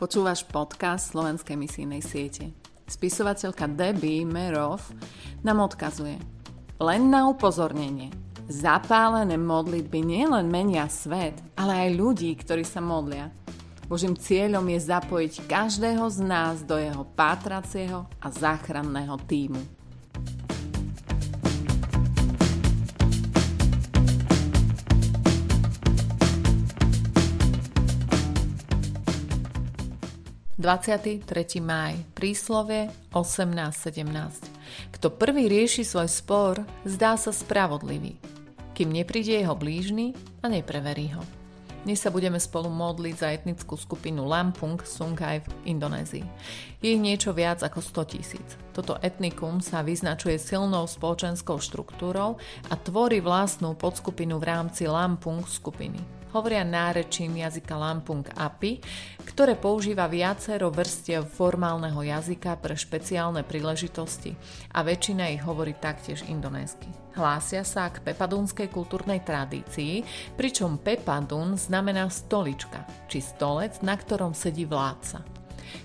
Počúvaš podcast Slovenskej misijnej siete. Spisovateľka Debbie Merov nám odkazuje. Len na upozornenie. Zapálené modlitby nielen menia svet, ale aj ľudí, ktorí sa modlia. Božím cieľom je zapojiť každého z nás do jeho pátracieho a záchranného týmu. 23. máj, príslovie 18.17. Kto prvý rieši svoj spor, zdá sa spravodlivý, kým nepríde jeho blížny a nepreverí ho. Dnes sa budeme spolu modliť za etnickú skupinu Lampung Sungai v Indonézii. Je ich niečo viac ako 100 tisíc. Toto etnikum sa vyznačuje silnou spoločenskou štruktúrou a tvorí vlastnú podskupinu v rámci Lampung skupiny hovoria nárečím jazyka Lampung API, ktoré používa viacero vrstiev formálneho jazyka pre špeciálne príležitosti a väčšina ich hovorí taktiež indonésky. Hlásia sa k pepadúnskej kultúrnej tradícii, pričom pepadún znamená stolička, či stolec, na ktorom sedí vládca.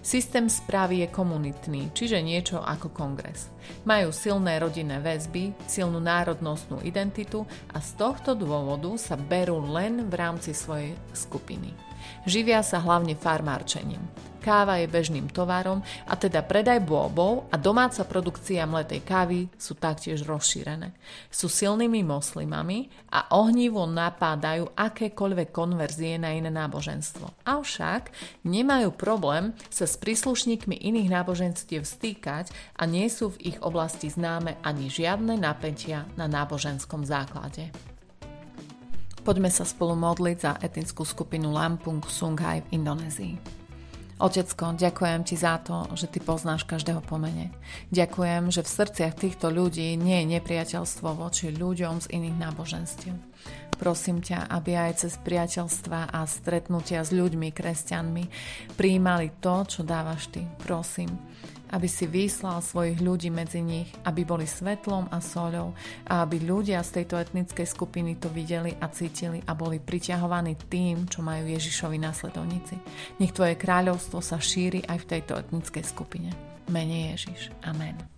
Systém správy je komunitný, čiže niečo ako kongres. Majú silné rodinné väzby, silnú národnostnú identitu a z tohto dôvodu sa berú len v rámci svojej skupiny. Živia sa hlavne farmárčením. Káva je bežným tovarom a teda predaj bôbov a domáca produkcia mletej kávy sú taktiež rozšírené. Sú silnými moslimami a ohnivo napádajú akékoľvek konverzie na iné náboženstvo. Avšak nemajú problém sa s príslušníkmi iných náboženstiev stýkať a nie sú v ich oblasti známe ani žiadne napätia na náboženskom základe. Poďme sa spolu modliť za etnickú skupinu Lampung Sungai v Indonézii. Otecko, ďakujem ti za to, že ty poznáš každého pomene. Ďakujem, že v srdciach týchto ľudí nie je nepriateľstvo voči ľuďom z iných náboženstiev. Prosím ťa, aby aj cez priateľstva a stretnutia s ľuďmi, kresťanmi, prijímali to, čo dávaš ty. Prosím, aby si vyslal svojich ľudí medzi nich, aby boli svetlom a soľou a aby ľudia z tejto etnickej skupiny to videli a cítili a boli priťahovaní tým, čo majú Ježišovi následovníci. Nech Tvoje kráľovstvo sa šíri aj v tejto etnickej skupine. Mene Ježiš. Amen.